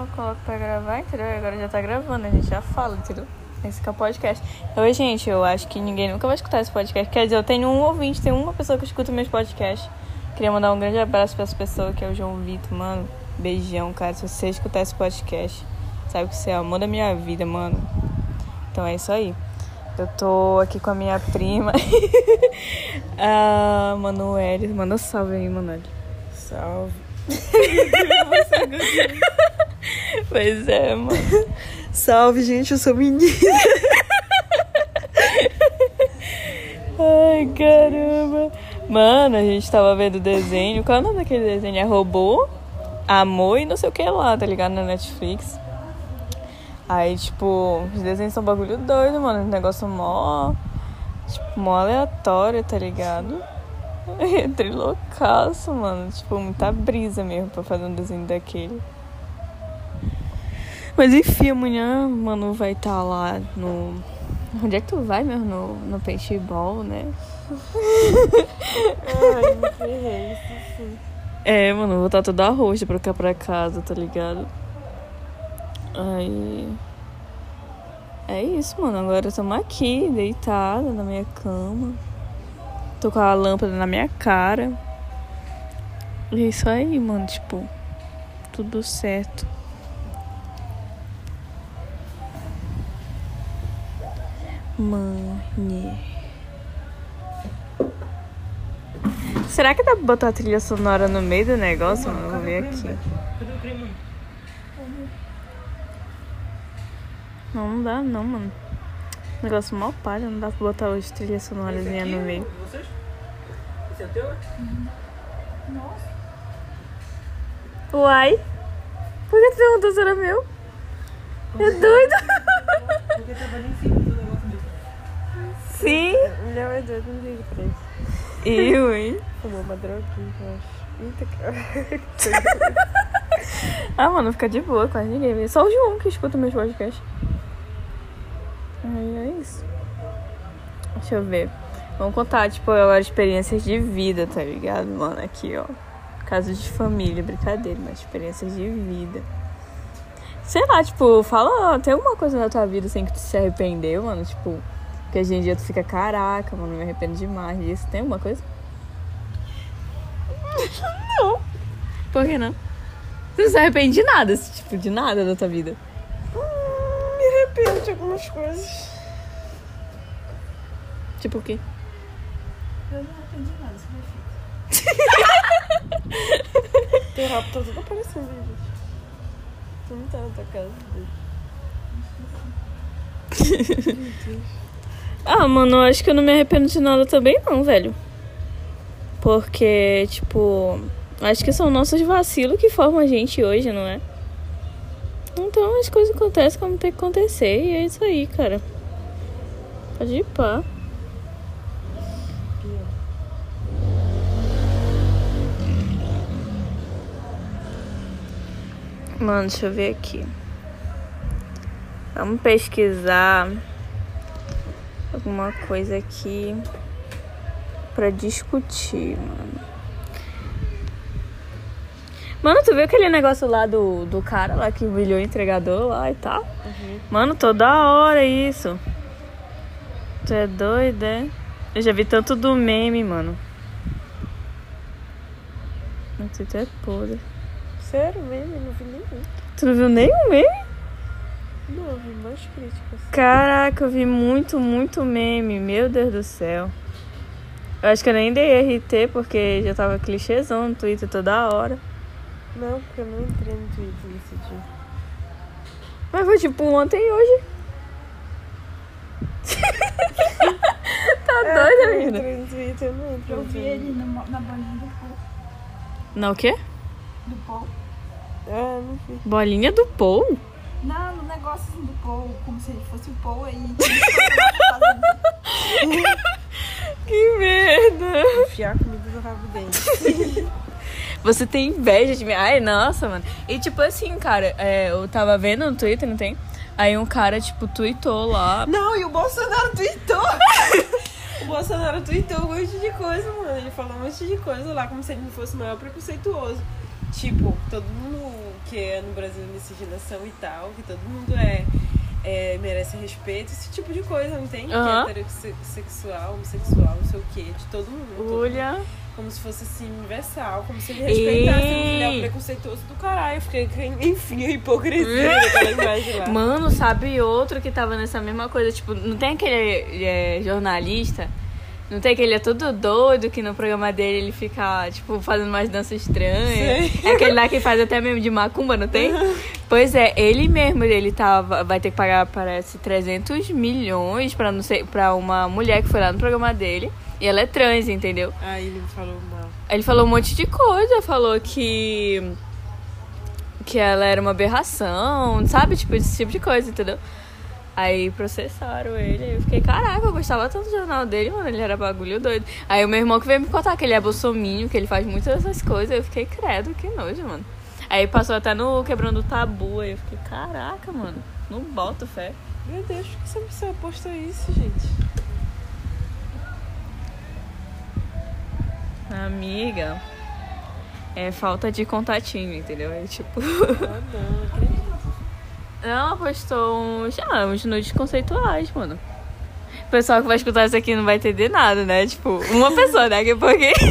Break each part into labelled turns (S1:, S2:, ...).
S1: Eu coloco pra gravar, entendeu? Agora já tá gravando, a gente já fala, entendeu? Esse que é o podcast. Oi, gente, eu acho que ninguém nunca vai escutar esse podcast. Quer dizer, eu tenho um ouvinte, tem uma pessoa que escuta meus podcasts. Queria mandar um grande abraço pra essa pessoa, que é o João Vitor, mano. Beijão, cara. Se você escutar esse podcast, sabe que você é o amor da minha vida, mano. Então é isso aí. Eu tô aqui com a minha prima, a Manuele. Manda um salve aí, Manuele.
S2: Salve.
S1: Pois é, mano.
S2: Salve, gente, eu sou menina.
S1: Ai, caramba. Mano, a gente tava vendo desenho. Qual é o nome daquele desenho? É Robô, Amor e não sei o que lá, tá ligado? Na Netflix. Aí, tipo, os desenhos são bagulho doido, mano. Um negócio mó. Tipo, mó aleatório, tá ligado? Trilocaço, mano. Tipo, muita brisa mesmo pra fazer um desenho daquele. Mas enfim, amanhã, mano, vai estar tá lá no. Onde é que tu vai mesmo? No, no paintball, né?
S2: Ai, me ferrei, isso sim.
S1: É, mano, vou estar toda roxa pra cá pra casa, tá ligado? Aí. É isso, mano. Agora estamos aqui, deitada na minha cama. Tô com a lâmpada na minha cara. E é isso aí, mano. Tipo, tudo certo. Mãe. Será que dá pra botar a trilha sonora no meio do negócio, mano? Vou ver aqui. Não, não dá não, mano. Negócio mó palha, não dá pra botar hoje trilha sonorazinha no meio.
S2: Vocês? Esse é teu?
S1: Uai? Por que tu perguntou se era meu? É doido?
S2: Porque tava ali em cima.
S1: Sim.
S2: Não, é doido, não pra isso.
S1: Eu, hein?
S2: Fumou uma droguinha, eu acho. Eita.
S1: Ah, mano, fica de boa, quase ninguém vê. Só o João que escuta meus podcasts. Aí é isso. Deixa eu ver. Vamos contar, tipo, agora experiências de vida, tá ligado, mano? Aqui, ó. Casos de família, brincadeira, mas experiências de vida. Sei lá, tipo, fala, tem alguma coisa na tua vida assim que tu se arrependeu, mano? Tipo, que hoje em dia tu fica, caraca, mano, me arrependo demais disso. Tem alguma coisa? não. Por que não? Tu não se arrepende de nada, tipo, de nada da tua vida.
S2: Hum, me arrependo de algumas coisas.
S1: Tipo o quê?
S2: Eu não arrependi de nada, isso é Teu rabo tá tudo aparecendo aí, gente. Tu não tá na tua casa.
S1: Ah, mano, eu acho que eu não me arrependo de nada também não, velho. Porque, tipo, acho que são nossos vacilos que formam a gente hoje, não é? Então as coisas acontecem como tem que acontecer e é isso aí, cara. Pode ir pá. Mano, deixa eu ver aqui. Vamos pesquisar alguma coisa aqui pra discutir, mano. Mano, tu viu aquele negócio lá do, do cara lá que humilhou o entregador lá e tal?
S2: Uhum.
S1: Mano, toda hora isso. Tu é doido, é? Eu já vi tanto do meme, mano. Meu Twitter é podre.
S2: Sério mesmo, eu não vi nenhum.
S1: Tu não viu nenhum meme?
S2: Não, eu vi mais críticas.
S1: Caraca, eu vi muito, muito meme. Meu Deus do céu. Eu acho que eu nem dei RT porque já tava clichêzão no Twitter toda hora.
S2: Não, porque eu não entrei no Twitter nesse dia.
S1: Mas foi tipo ontem e hoje. tá
S2: É,
S1: doida,
S2: eu não
S1: menina?
S2: entrei no Twitter, eu não entrei
S3: Eu
S2: no
S3: vi ele na, na bolinha do Paul.
S1: Não, o quê?
S3: Do Paul.
S2: Ah, não vi.
S1: Bolinha do Paul?
S3: Não, no negócio assim do Paul, como se ele fosse o Paul aí.
S1: Que merda!
S2: Enfiar comida no rabo dele.
S1: Você tem inveja de mim? Ai, nossa, mano. E tipo assim, cara, é, eu tava vendo no Twitter, não tem? Aí um cara, tipo, tweetou lá.
S2: Não, e o Bolsonaro tweetou. o Bolsonaro tweetou um monte de coisa, mano. Ele falou um monte de coisa lá, como se ele não fosse o maior preconceituoso. Tipo, todo mundo porque no Brasil é miscigenação e tal, que todo mundo é, é merece respeito, esse tipo de coisa, não tem?
S1: Aham.
S2: Que é heterossexual, homossexual, não sei o quê, de todo mundo. todo mundo.
S1: Olha.
S2: Como se fosse assim, universal, como se ele respeitasse
S1: Ei.
S2: é um preconceituoso do caralho. Fiquei, enfim, a hipocrisia daquela.
S1: Mano, sabe outro que tava nessa mesma coisa? Tipo, não tem aquele é, jornalista? Não tem aquele é todo doido que no programa dele ele fica, tipo, fazendo umas danças estranhas.
S2: Sei.
S1: É aquele lá que faz até mesmo de macumba, não tem? Pois é, ele mesmo, ele tava, vai ter que pagar, parece, 300 milhões pra, não sei, pra uma mulher que foi lá no programa dele. E ela é trans, entendeu?
S2: Aí ele falou mal.
S1: Ele falou um monte de coisa, falou que. que ela era uma aberração, sabe? Tipo, esse tipo de coisa, entendeu? Aí processaram ele, aí eu fiquei, caraca, eu gostava tanto do jornal dele, mano, ele era bagulho doido. Aí o meu irmão que veio me contar que ele é bolsominho, que ele faz muitas dessas coisas, eu fiquei, credo, que nojo, mano. Aí passou até no Quebrando o Tabu, aí eu fiquei, caraca, mano, não boto fé.
S2: Meu Deus, por que essa pessoa postou isso, gente?
S1: Amiga, é falta de contatinho, entendeu? É tipo...
S2: Ah, não, não acredito.
S1: Ela postou uns, ah, uns nudes conceituais, mano. O pessoal que vai escutar isso aqui não vai entender nada, né? Tipo, uma pessoa, né? Que porque.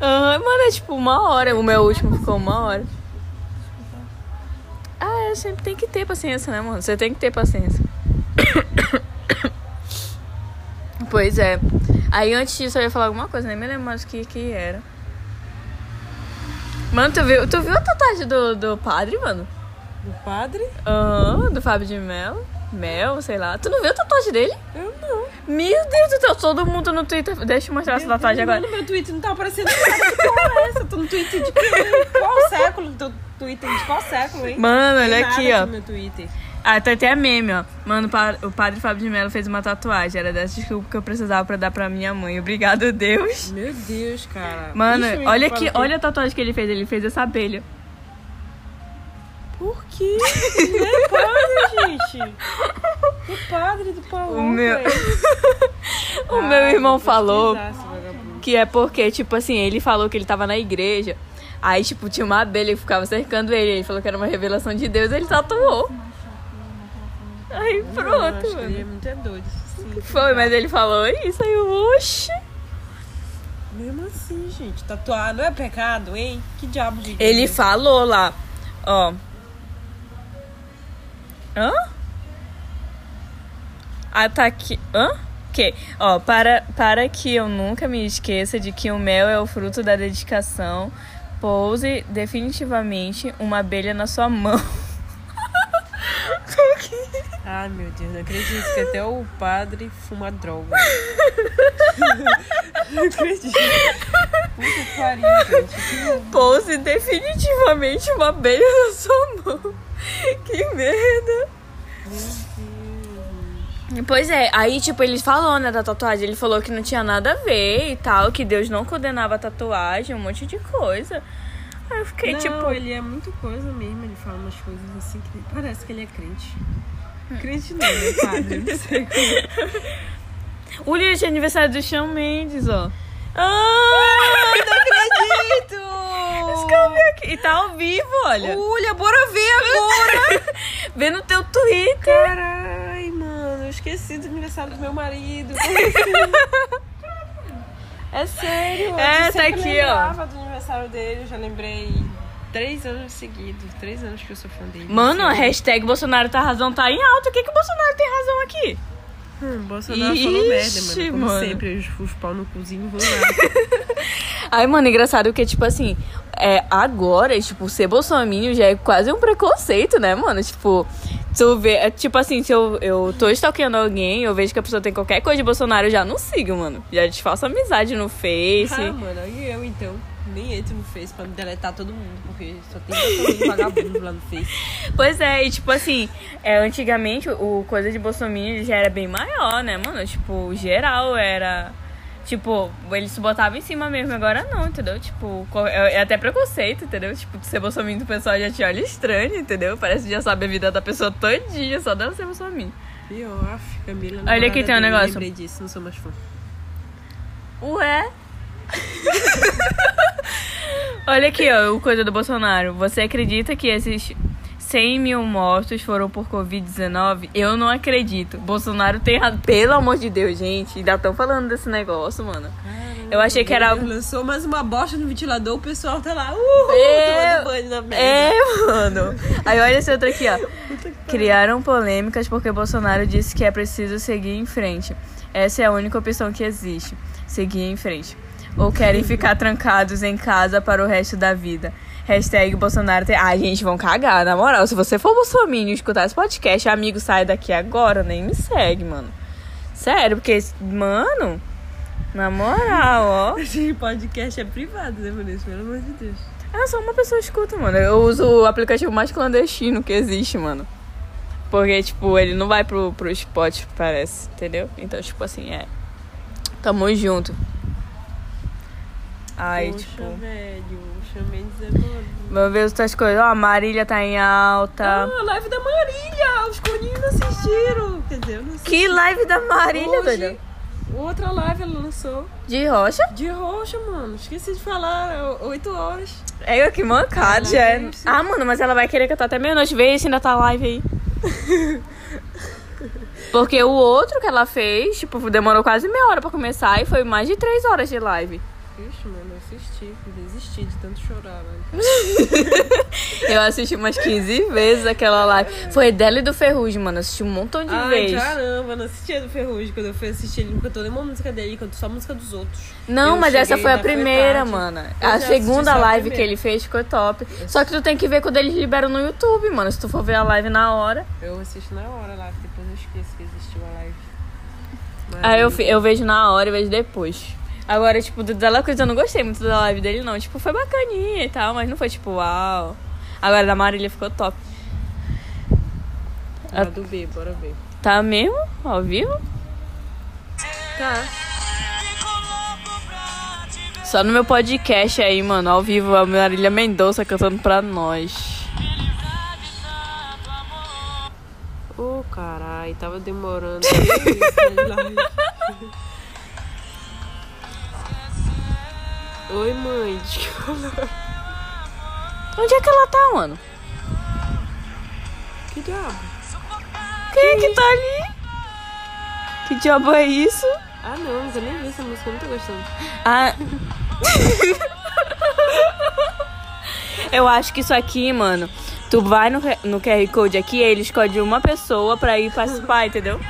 S1: Aham, mano, é tipo uma hora. O meu último ficou uma hora. Ah, eu sempre tem que ter paciência, né, mano? Você tem que ter paciência. Pois é. Aí antes disso eu ia falar alguma coisa, nem me lembro mais o que, que era. Mano, tu viu, tu viu a tatuagem do, do padre, mano?
S2: O padre?
S1: Aham, do Fábio de Mel. Mel, sei lá. Tu não viu a tatuagem dele?
S2: Eu não.
S1: Meu Deus do céu, todo mundo no Twitter. Deixa eu mostrar essa tatuagem agora.
S2: No meu Twitter não tá aparecendo nada. Que porra é essa? Tô no Twitter de qual século? Teu Twitter de qual século, hein?
S1: Mano, olha aqui, ó. Ah, tem até meme, ó. Mano, o pa- o padre Fábio de Mello fez uma tatuagem. Era dessa desculpa que eu precisava pra dar pra minha mãe. Obrigado, Deus.
S2: Meu Deus, cara.
S1: Mano, olha aqui,
S2: que-
S1: olha a tatuagem que ele fez. Ele fez essa abelha.
S2: Por quê? Não é padre, gente. O padre do Paulo.
S1: O meu-. O
S2: Ah,
S1: meu irmão falou que é porque, tipo assim, ele falou que ele tava na igreja. Aí, tipo, tinha uma abelha que ficava cercando ele. Ele falou que era uma revelação de Deus. Ele tatuou. Aí,
S2: Não,
S1: pronto,
S2: acho que
S1: mano.
S2: ele é muito é doido. Sim,
S1: Foi, mas ele falou isso. Aí, eu, oxi.
S2: Mesmo assim, gente. Tatuar não é pecado, hein? Que diabo de.
S1: Ele falou lá, ó. Hã? Ah, tá. Hã? Que? Ó, para, para que eu nunca me esqueça de que o mel é o fruto da dedicação, pouse definitivamente uma abelha na sua mão.
S2: Ai, meu Deus, não acredito que até o padre fuma droga. não acredito. Puta que pariu, gente.
S1: Pouse definitivamente uma abelha na sua mão. Que merda. Pois é, aí, tipo, ele falou, né, da tatuagem. Ele falou que não tinha nada a ver e tal, que Deus não condenava a tatuagem, um monte de coisa. Aí eu fiquei,
S2: não,
S1: tipo.
S2: ele é muito coisa mesmo. Ele fala umas coisas assim que parece que ele é crente. Crente não, né, padre? Não sei como.
S1: O dia de aniversário do Shawn Mendes, ó.
S2: Ah, não acredito!
S1: E tá ao vivo, olha.
S2: Olha, bora ver agora!
S1: Vê no teu Twitter.
S2: Carai, mano, eu esqueci do aniversário do meu marido. É sério,
S1: É,
S2: eu
S1: tá aqui, ó.
S2: lembrava do aniversário dele, eu já lembrei três anos seguidos, três anos que eu sou fã dele.
S1: Mano, a hashtag Bolsonaro tá razão tá em alta. O que que o Bolsonaro tem razão aqui?
S2: Hum, Bolsonaro falou merda,
S1: Ixi,
S2: mano. Como
S1: mano.
S2: sempre, os, os pau no cozinho vão lá.
S1: Ai, mano, engraçado que, tipo assim, é, agora, tipo, ser bolsominion já é quase um preconceito, né, mano? Tipo, se eu ver, é, tipo assim, se eu, eu tô stalkeando alguém, eu vejo que a pessoa tem qualquer coisa de Bolsonaro, eu já não sigo, mano. Já desfaço amizade no Face.
S2: ah, mano, e eu então? Nem entro no Face pra deletar todo mundo, porque só tem vagabundo lá no Face.
S1: Pois é, e tipo assim, é, antigamente o coisa de Bolsonaro já era bem maior, né, mano? Tipo, geral era. Tipo, eles se botavam em cima mesmo, agora não, entendeu? Tipo, é é até preconceito, entendeu? Tipo, ser bolsominion do pessoal já te olha estranho, entendeu? Parece que já sabe a vida da pessoa todinha, só dela ser bolsominion.
S2: Pior, Camila.
S1: Olha aqui,
S2: namorada
S1: tem um negócio.
S2: Lembrei disso, não sou mais fã.
S1: Ué? Olha aqui, ó, o coisa do Bolsonaro. Você acredita que esses 100 mil mortos foram por Covid-19? Eu não acredito. Bolsonaro tem razão. Pelo amor de Deus, gente. Ainda estão falando desse negócio, mano. Eu achei que era.
S2: Lançou mais uma bosta no ventilador, o pessoal tá lá, uhul,
S1: É,
S2: banho na merda.
S1: É, mano. Aí olha esse outro aqui, ó. Criaram polêmicas porque Bolsonaro disse que é preciso seguir em frente. Essa é a única opção que existe. Seguir em frente. Ou querem ficar trancados em casa para o resto da vida. Hashtag Bolsonaro tem. Ai, gente, vão cagar, na moral. Se você for bolsominion e escutar esse podcast, amigo, sai daqui agora, nem me segue, mano. Sério, porque, mano, na moral, ó.
S2: Esse podcast é privado, né, Vanessa? Pelo amor de Deus.
S1: É só uma pessoa escuta, mano. Eu uso o aplicativo mais clandestino que existe, mano. Porque, tipo, ele não vai pro, pro spot, parece, entendeu? Então, tipo assim, é. Tamo junto. Ai,
S2: Poxa,
S1: tipo.
S2: velho, o Shawn Mendes é mano.
S1: Vamos ver outras coisas. Ó, a Marília tá em alta.
S2: Ah, a live da Marília! Os coninhos assistiram. Quer dizer, eu não assisti.
S1: Que live da Marília,
S2: Hoje,
S1: doida?
S2: Outra live ela lançou.
S1: De rocha?
S2: De roxa, mano. Esqueci de falar. 8 horas.
S1: É, que mancada, já. é.
S2: sim.
S1: Ah, mano, mas ela vai querer cantar até meia-noite. Vê se ainda tá live aí. Porque o outro que ela fez, tipo, demorou quase meia hora pra começar e foi mais de três horas de live.
S2: Ixi, mano, eu assisti. Desisti de tanto chorar, velho.
S1: Eu assisti umas 15 vezes aquela live. Foi dela e do Ferrugem, mano. Assisti um montão de
S2: Ai,
S1: vezes.
S2: caramba, não assistia do Ferrugem. Quando eu fui assistir, ele não cantou nenhuma música dele, cantou só a música dos outros.
S1: Não,
S2: Eu
S1: mas essa foi a primeira, mano.
S2: Eu
S1: A segunda
S2: só a
S1: live que ele fez ficou top. Só que tu tem que ver quando eles liberam no YouTube, mano. Se tu for ver a live na hora.
S2: Eu assisto na hora lá, depois eu esqueço que existiu a live. Mas
S1: Aí eu, eu vejo na hora e vejo depois. Agora, tipo, do Dela Cruz eu não gostei muito da live dele, não. Tipo, foi bacaninha e tal, mas não foi tipo, uau. Agora da Marília ficou top.
S2: A do B, bora ver.
S1: Tá mesmo? Ao vivo?
S2: Tá.
S1: Só no meu podcast aí, mano, ao vivo, a Marília Mendonça cantando pra nós.
S2: Ô, carai, tava demorando. Oi, mãe.
S1: Onde é que ela tá, mano?
S2: Que diabo?
S1: Quem é que tá ali? Que diabo é isso?
S2: Ah, não, eu nem vi essa música, eu não tô gostando.
S1: Ah. Eu acho que isso aqui, mano. Tu vai no, no QR Code aqui, ele escolhe uma pessoa pra ir participar, entendeu?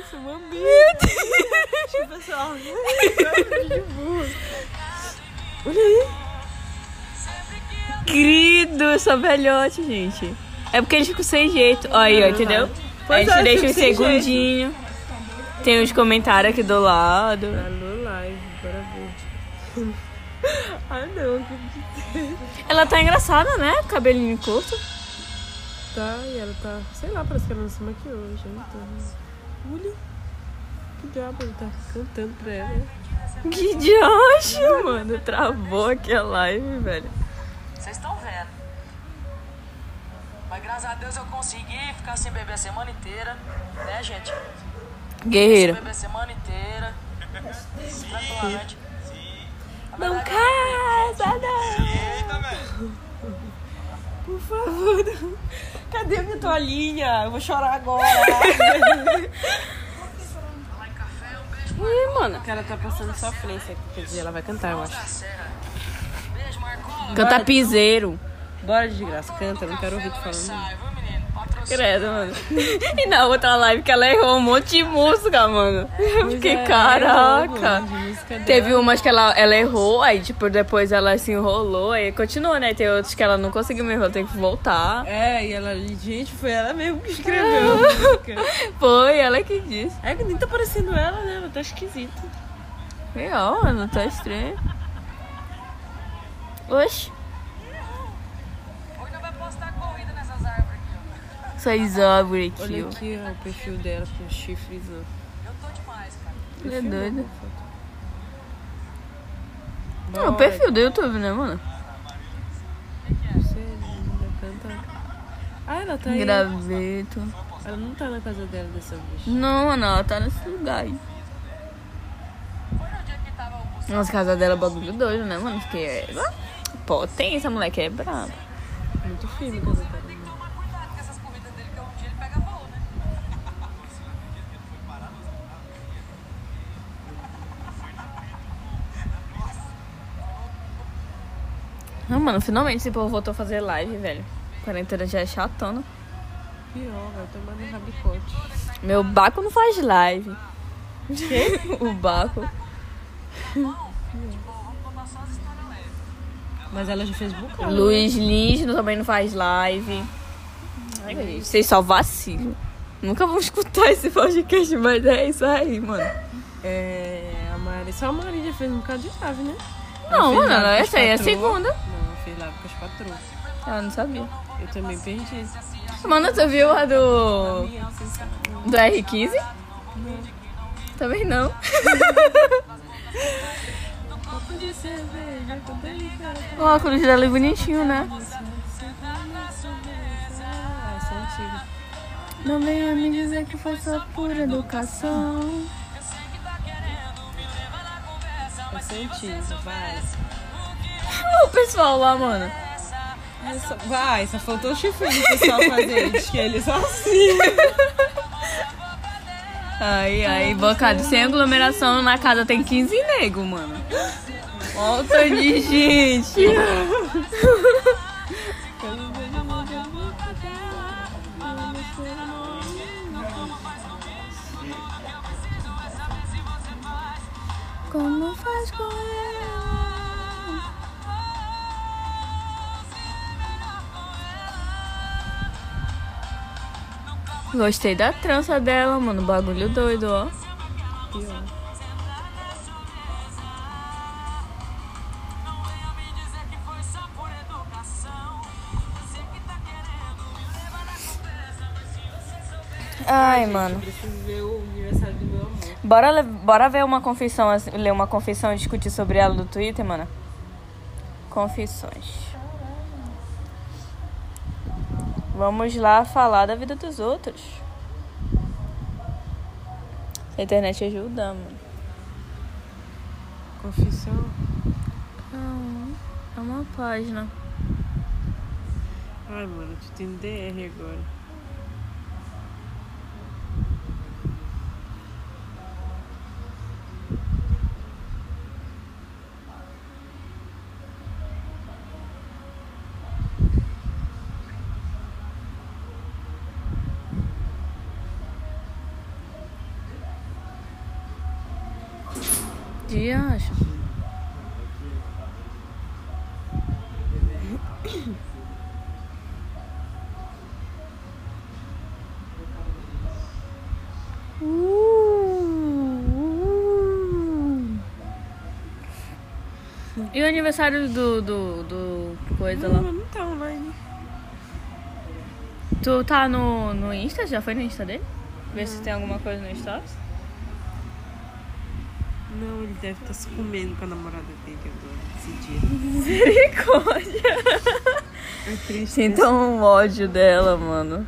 S2: Isso, mami. Meu Deus. pessoal. Olha aí.
S1: Querido, eu sou velhote, gente. É porque eles ficam sem jeito. Ó aí, ó, entendeu?
S2: Pois
S1: a gente
S2: é,
S1: deixa um segundinho. Tem os comentários aqui do lado.
S2: Alô, live, bora ver. ah, não, que
S1: Ela tá engraçada, né? Cabelinho curto.
S2: Tá, e ela tá, sei lá, parece que ela não se maquiou hoje. Então. Olha. Que diabo, ele tá cantando pra ela.
S1: Que diacho, mano. Travou aqui a live, velho.
S4: Vocês estão vendo. Mas graças a Deus eu consegui ficar sem beber a semana inteira. Né, gente? Sem
S1: Guerreiro.
S4: beber a semana inteira. Tranquilamente.
S2: Não casa, não! Por favor, não. Cadê minha toalhinha? Eu vou chorar agora.
S1: Ih, mano.
S2: O cara tá passando sofrência quer dizer, ela vai cantar, eu acho.
S1: Canta piseiro.
S2: Bora, desgraça, canta, eu não quero ouvir tu falando.
S4: Sai, viu, menino? Patrocínio.
S1: Credo, mano. E na outra live que ela errou um monte de música, mano. Eu fiquei,
S2: é,
S1: caraca.
S2: errou,
S1: Teve umas que ela, ela errou, aí tipo, depois ela se enrolou, aí continuou, né? Tem outros que ela não conseguiu me enrolar, tem que voltar.
S2: É, e ela, gente, foi ela mesmo que escreveu a música.
S1: Foi ela que disse.
S2: É que nem tá parecendo ela, né? Ela tá esquisita.
S1: Real, mano, tá estranho. Oxi,
S4: Hoje não vai postar corrida nessas árvores aqui, ó.
S1: essas árvores aqui,
S2: Olha aqui ó, o perfil dela com chifres. Ó.
S4: Eu tô demais, cara.
S1: Ele é doido.
S2: Bora.
S1: Não, o perfil do YouTube, né, mano?
S2: Você ainda canta. Ah, ela tá aí.
S1: Graveto.
S2: Ela não tá na casa dela dessa vez.
S1: Não, mano, ela tá nesse lugar aí. Nossa, casa dela é bagulho doido, né, mano? Porque é. Potência, moleque, é brabo.
S2: Muito firme casa dela.
S1: Ah, mano, finalmente esse povo voltou a fazer live, velho. Quarentena já é chatona.
S2: Pior, vai tomar no rabicote.
S1: Meu Baco não faz live. o Baco.
S2: Mas ela já fez bocado.
S1: Luiz Lins também não faz live. Ai, gente, vocês só vacilam. Nunca vão escutar esse podcast, mas é isso aí, mano.
S2: É, a Mari, só a Mari já fez um bocado de live, né?
S1: Não, mano, essa aí é a segunda.
S2: Não, ela fez live com as patroas.
S1: Ah, não sabia.
S2: Eu também perdi.
S1: Mano, tu viu a do. do R15? Também não.
S2: Com delicada.
S1: O óculos dela é bonitinho, né?
S2: É.
S1: Não venha me dizer que foi só por educação.
S2: Antiga, vai.
S1: O pessoal lá, mano.
S2: Essa, vai, só faltou o chifrinho pro pessoal fazer. Que eles assim.
S1: Aí, aí, bocado sem aglomeração na casa tem 15 nego, mano. Olha o tanto de gente. Gostei da trança dela, mano. Bagulho doido, ó. Ai, mano. Bora, bora ver uma confissão, ler uma confissão e discutir sobre ela do Twitter, mano? Confissões. Vamos lá falar da vida dos outros. A internet ajuda, mano.
S2: Confissão.
S1: Não, é uma página.
S2: Ai, mano, tu tem DR agora.
S1: De acho. E o aniversário do, do, do coisa lá?
S2: Não, não tá online.
S1: Tu tá no, no Insta? Já foi no Insta dele? Ver se tem alguma coisa no Stories?
S2: Não, ele deve estar se comendo com a namorada dele agora, esse dia.
S1: Misericórdia!
S2: É triste.
S1: Sinto um ódio dela, mano.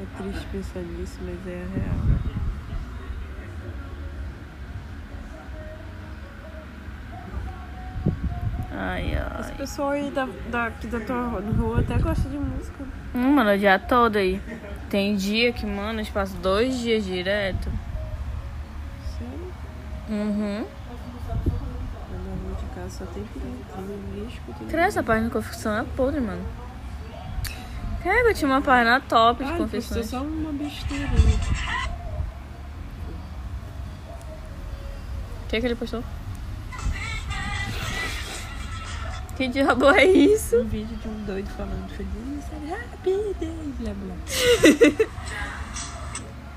S2: É triste pensar nisso, mas é a real.
S1: Ai, ai.
S2: pessoal aí da, da, aqui da tua rua até gosta de música.
S1: Hum, mano, o dia todo aí. Tem dia que, mano, eu passo dois dias direto. Uhum.
S2: Na rua de casa só tem pirata, ninguém escuta.
S1: Cara, essa página de confissão é podre, mano. Cara, eu tinha uma página top de
S2: postou
S1: confissões.
S2: só uma besteira. né?
S1: O que, que ele postou? Que diabo é isso?
S2: Um vídeo de um doido falando feliz day, blá blá.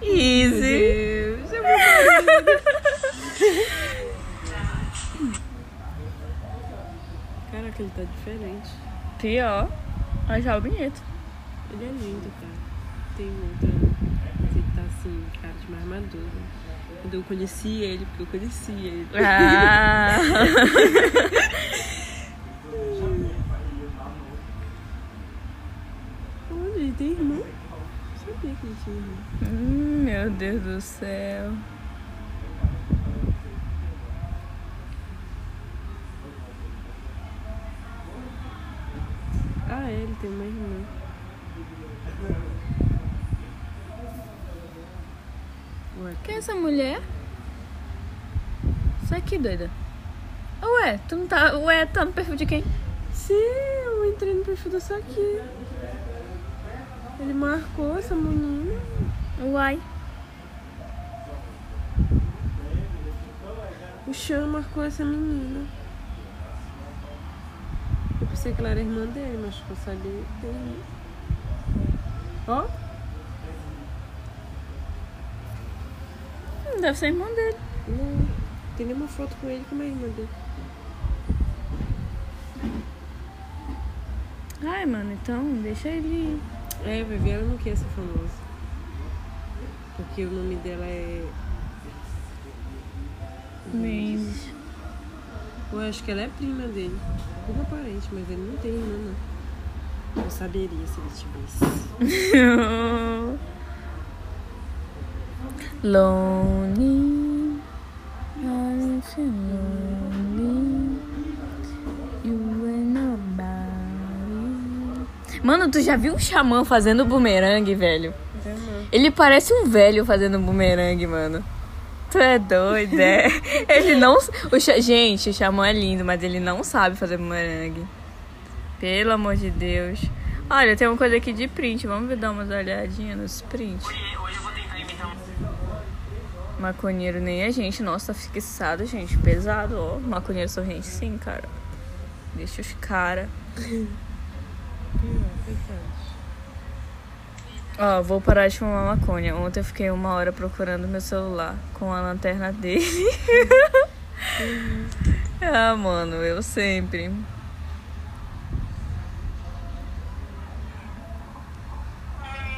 S1: Easy.
S2: Deus, é muito Caraca, ele tá diferente.
S1: Pior. Achava bonito.
S2: Ele é lindo, cara. Tem outra. Mas ele tá assim, cara de mais maduro. Quando eu conheci ele, porque eu conheci ele.
S1: Ah.
S2: Olha, ele tem irmão. Não sabia que ele tinha irmão.
S1: Hum, meu Deus do céu.
S2: Tem uma irmã. Ué,
S1: Quem é essa mulher? Isso aqui, doida. Ué, tu não tá. Ué, tá no perfil de quem?
S2: Sim, eu entrei no perfil dessa aqui. Ele marcou essa menina.
S1: Uai.
S2: O Chan marcou essa menina. Eu pensei que ela era irmã dele, mas eu sabia que tem. Ó,
S1: Hum, Deve ser irmã dele.
S2: não tem nenhuma foto com ele como é irmã dele.
S1: Ai, mano, então deixa ele.
S2: É, ela não quer ser famosa. Porque o nome dela é.
S1: Mendes.
S2: Eu acho que ela é prima dele. Prima parente, mas ele não tem irmã, não. Eu saberia se ele tivesse.
S1: Lonely. I'm so lonely. You ain't nobody. Mano, tu já viu um xamã fazendo bumerangue, velho? Ele parece um velho fazendo bumerangue, mano. Tu é doido, é? Ele não. O xa- Gente, o xamã é lindo, mas ele não sabe fazer bumerangue. Pelo amor de Deus. Olha, tem uma coisa aqui de print. Vamos dar umas olhadinhas nos prints.
S4: Hoje eu vou tentar imitar um.
S1: Maconheiro nem a gente. Nossa, tá fixado, gente. Pesado, ó. Maconheiro sorrente, sim, cara. Deixa os cara. Ó, vou parar de fumar maconha. Ontem eu fiquei uma hora procurando meu celular com a lanterna dele. ah, mano, eu sempre.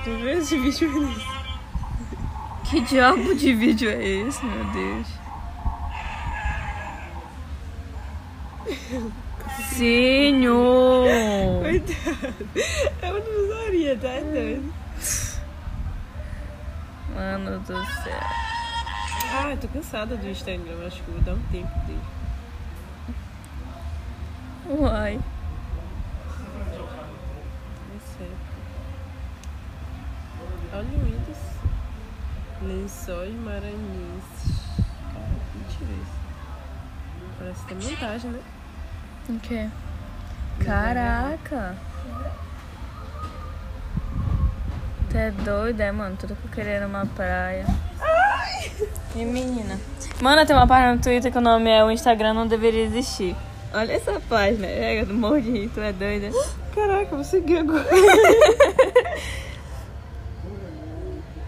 S2: Tu viu esse vídeo?
S1: Que diabo de vídeo é esse, meu Deus? Senhor!
S2: Coitado. Eu não usaria, tá doido?
S1: Mano do céu.
S2: Ah, eu tô cansada do Instagram. Acho que vou dar um tempo dele.
S1: Uai.
S2: É. Olha o Windows. Lençóis maranhenses. Cara, mentira isso. Parece que é montagem, né?
S1: O quê? Caraca! Tu é doido, é, mano? Tudo que eu queria era uma praia. E menina. Mano, tem uma página no Twitter que o nome é O Instagram Não Deveria Existir. Olha essa página. É, eu morro de rir, tu é doida.
S2: Caraca, eu vou seguir agora.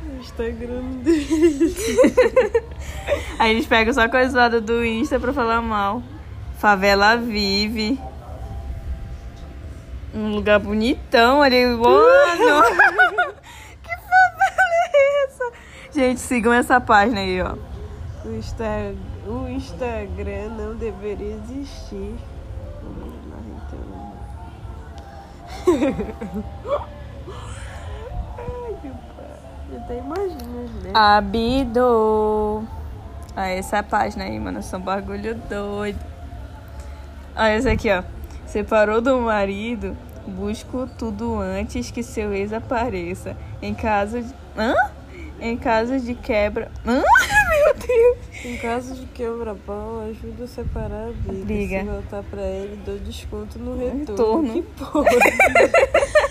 S2: O Instagram dele.
S1: Aí eles pegam só coisa zoada do Insta pra falar mal. Favela vive. Um lugar bonitão ali. Mano! Gente, sigam essa página aí, ó.
S2: O, Insta... o Instagram não deveria existir. Ai, pai. Eu até imagino, né?
S1: Abido. Ah, essa página aí, mano. São bagulho doido. Olha esse aqui, ó. Separou do marido, busco tudo antes que seu ex apareça. Em caso de. Hã? Em caso de quebra. Meu Deus!
S2: Em caso de quebra-pau, ajuda a separar a briga.
S1: Briga.
S2: Se voltar pra ele, dou desconto no retorno.
S1: Retorno.
S2: Que porra.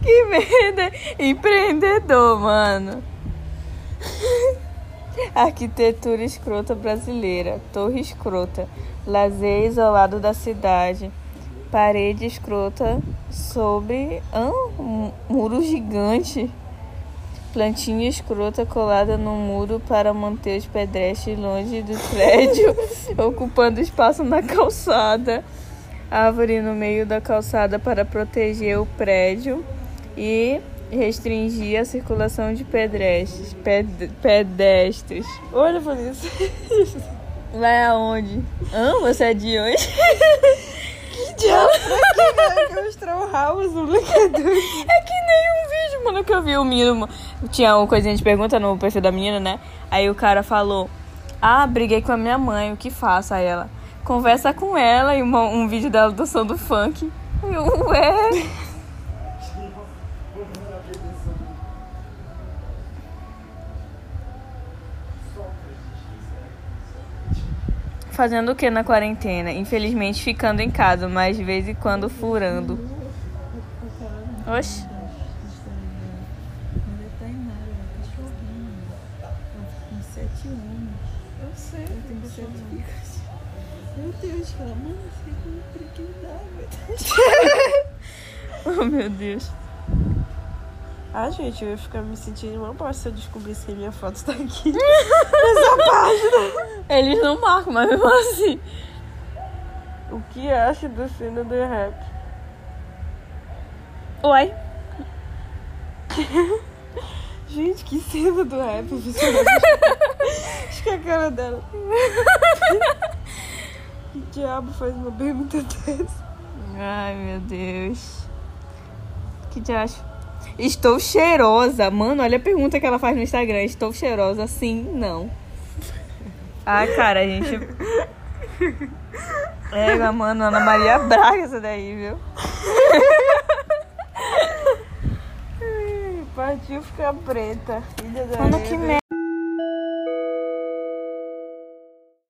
S1: Que merda! Empreendedor, mano. Arquitetura escrota brasileira. Torre escrota. Lazer isolado da cidade. Parede escrota sobre. Um Muro gigante. Plantinha escrota colada no muro para manter os pedestres longe do prédio, ocupando espaço na calçada. Árvore no meio da calçada para proteger o prédio e restringir a circulação de pedestres. Ped- pedestres.
S2: Olha, Vanessa.
S1: Vai aonde? Hã? Você é de hoje?
S2: Eu quero mostrar o House, o locador.
S1: É que que eu vi o menino. Tinha uma coisinha de pergunta no perfil da menina, né? Aí o cara falou: Ah, briguei com a minha mãe, o que faço? Ela, conversa com ela e uma- um vídeo dela dançando funk. Ué. Fazendo o que na quarentena? Infelizmente ficando em casa, mas de vez em quando furando. Oxi. Oh, meu Deus.
S2: Ah, gente, eu ia ficar me sentindo uma bosta se eu descobrisse que minha foto tá aqui.
S1: Eles não marcam, mas mesmo assim.
S2: o que acha do cena do rap?
S1: Uai.
S2: Gente, que cena do rap, Acho que é a cara dela. que diabo faz uma pergunta dessa?
S1: Ai, meu Deus. Que diacho. Estou cheirosa. Mano, olha a pergunta que ela faz no Instagram. Estou cheirosa? Sim, não. Ai, cara, a gente. É, mano, Ana Maria Braga essa daí, viu?
S2: Partiu ficar preta. Filha da
S1: Mano, que merda.